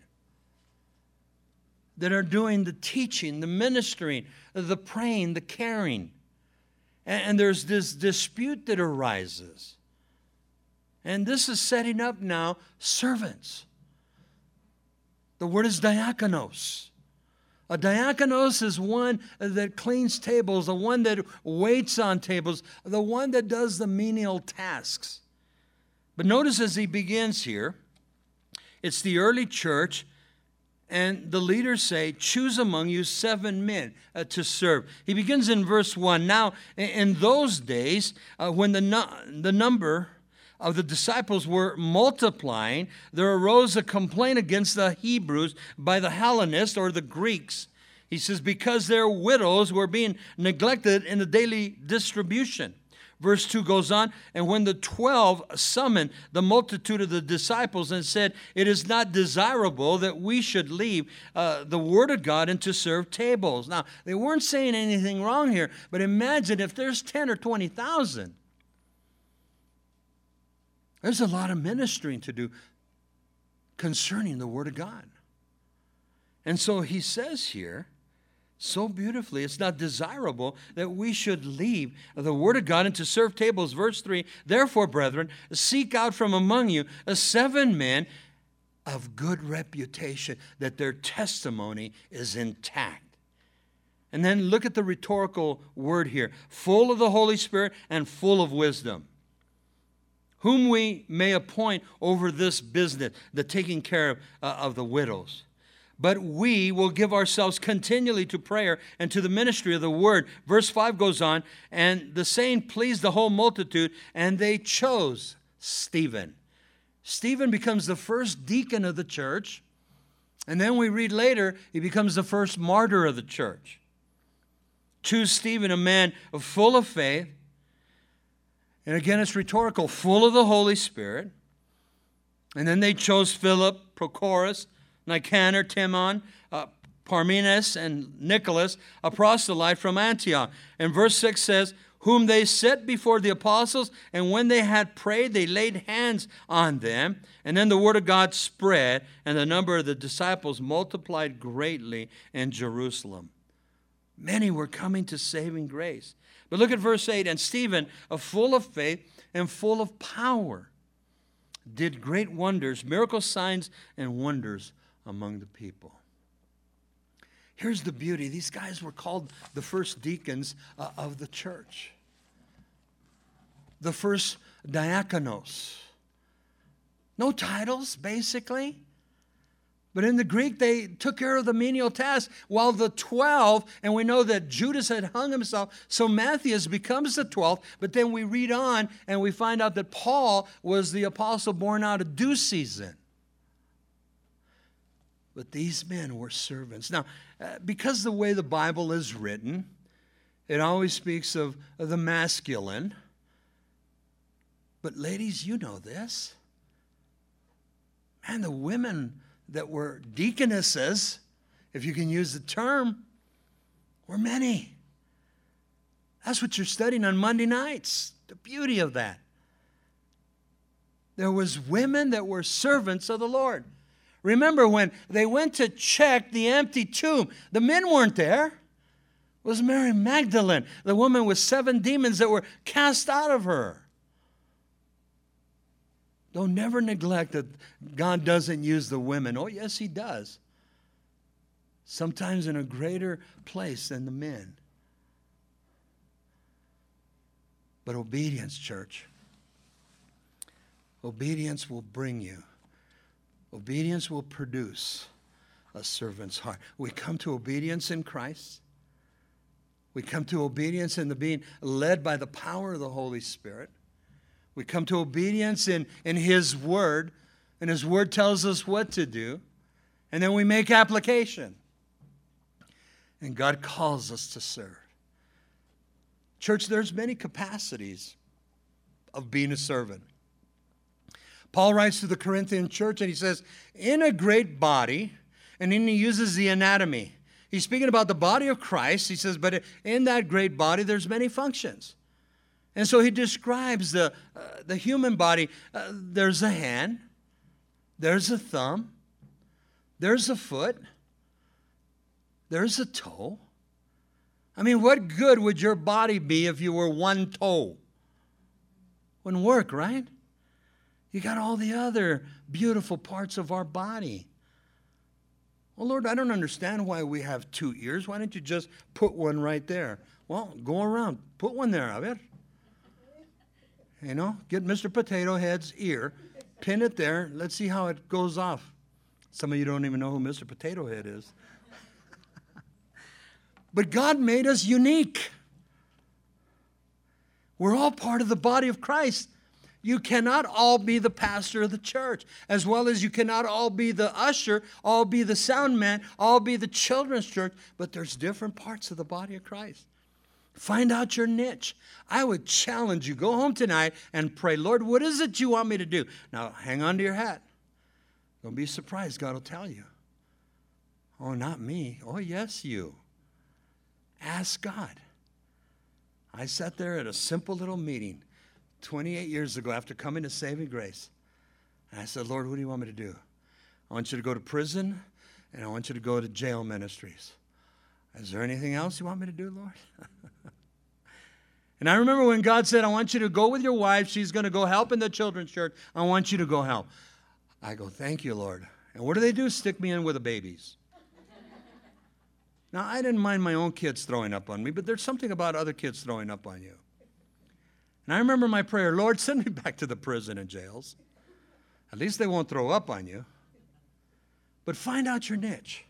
Speaker 1: that are doing the teaching, the ministering, the praying, the caring. And, there's this dispute that arises. And this is setting up now servants. The word is diakonos. A diakonos is one that cleans tables, the one that waits on tables, the one that does the menial tasks. But notice as he begins here, it's the early church, and the leaders say, Choose among you seven men uh, to serve. He begins in verse 1. Now, in those days, uh, when the, no- the number of the disciples were multiplying, there arose a complaint against the Hebrews by the Hellenists or the Greeks. He says, because their widows were being neglected in the daily distribution. Verse 2 goes on, and when the twelve summoned the multitude of the disciples and said, It is not desirable that we should leave uh, the word of God and to serve tables. Now, they weren't saying anything wrong here, but imagine if there's 10 or 20,000. There's a lot of ministering to do concerning the word of God. And so he says here, so beautifully. It's not desirable that we should leave the Word of God and to serve tables. Verse 3 Therefore, brethren, seek out from among you seven men of good reputation, that their testimony is intact. And then look at the rhetorical word here full of the Holy Spirit and full of wisdom. Whom we may appoint over this business, the taking care of, uh, of the widows but we will give ourselves continually to prayer and to the ministry of the word. Verse 5 goes on, and the saying pleased the whole multitude, and they chose Stephen. Stephen becomes the first deacon of the church, and then we read later, he becomes the first martyr of the church. Choose Stephen, a man full of faith, and again it's rhetorical, full of the Holy Spirit. And then they chose Philip, Prochorus, Nicanor, Timon, uh, Parmenas, and Nicholas, a proselyte from Antioch. And verse 6 says, Whom they set before the apostles, and when they had prayed, they laid hands on them. And then the word of God spread, and the number of the disciples multiplied greatly in Jerusalem. Many were coming to saving grace. But look at verse 8 and Stephen, full of faith and full of power, did great wonders, miracle signs, and wonders among the people. Here's the beauty these guys were called the first deacons uh, of the church, the first diakonos. No titles, basically. But in the Greek, they took care of the menial tasks, while the 12, and we know that Judas had hung himself, so Matthias becomes the 12th. But then we read on and we find out that Paul was the apostle born out of due season. But these men were servants. Now, uh, because the way the Bible is written, it always speaks of, of the masculine. But, ladies, you know this. Man, the women that were deaconesses, if you can use the term, were many. That's what you're studying on Monday nights. The beauty of that. There was women that were servants of the Lord. Remember when they went to check the empty tomb, the men weren't there. It was Mary Magdalene, the woman with seven demons that were cast out of her. Don't never neglect that God doesn't use the women. Oh, yes, He does. Sometimes in a greater place than the men. But obedience, church, obedience will bring you Obedience will produce a servant's heart. We come to obedience in Christ. We come to obedience in the being led by the power of the Holy Spirit. We come to obedience in, in His Word, and His Word tells us what to do. And then we make application. And God calls us to serve. Church, there's many capacities of being a servant. Paul writes to the Corinthian church and he says, In a great body, and then he uses the anatomy. He's speaking about the body of Christ. He says, But in that great body, there's many functions. And so he describes the, uh, the human body. Uh, there's a hand, there's a thumb, there's a foot, there's a toe. I mean, what good would your body be if you were one toe? Wouldn't work, right? You got all the other beautiful parts of our body. Well, Lord, I don't understand why we have two ears. Why don't you just put one right there? Well, go around, put one there, a ver. You know, get Mr. Potato Head's ear, pin it there. Let's see how it goes off. Some of you don't even know who Mr. Potato Head is. <laughs> but God made us unique. We're all part of the body of Christ. You cannot all be the pastor of the church, as well as you cannot all be the usher, all be the sound man, all be the children's church, but there's different parts of the body of Christ. Find out your niche. I would challenge you go home tonight and pray, Lord, what is it you want me to do? Now, hang on to your hat. Don't be surprised. God will tell you. Oh, not me. Oh, yes, you. Ask God. I sat there at a simple little meeting 28 years ago after coming to saving grace. And I said, Lord, what do you want me to do? I want you to go to prison and I want you to go to jail ministries. Is there anything else you want me to do, Lord? <laughs> and I remember when God said, I want you to go with your wife. She's going to go help in the children's church. I want you to go help. I go, Thank you, Lord. And what do they do? Stick me in with the babies. now, I didn't mind my own kids throwing up on me, but there's something about other kids throwing up on you. And I remember my prayer Lord, send me back to the prison and jails. At least they won't throw up on you. But find out your niche.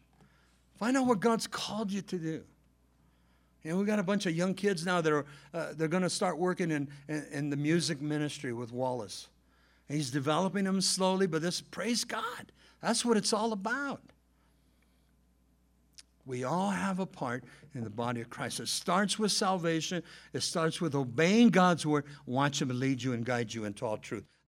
Speaker 1: Find out what God's called you to do. And we've got a bunch of young kids now that are uh, they're going to start working in, in, in, the music ministry with Wallace. And he's developing them slowly, but this praise God. That's what it's all about. We all have a part in the body of Christ. It starts with salvation, it starts with obeying God's word. Watch Him lead you and guide you into all truth.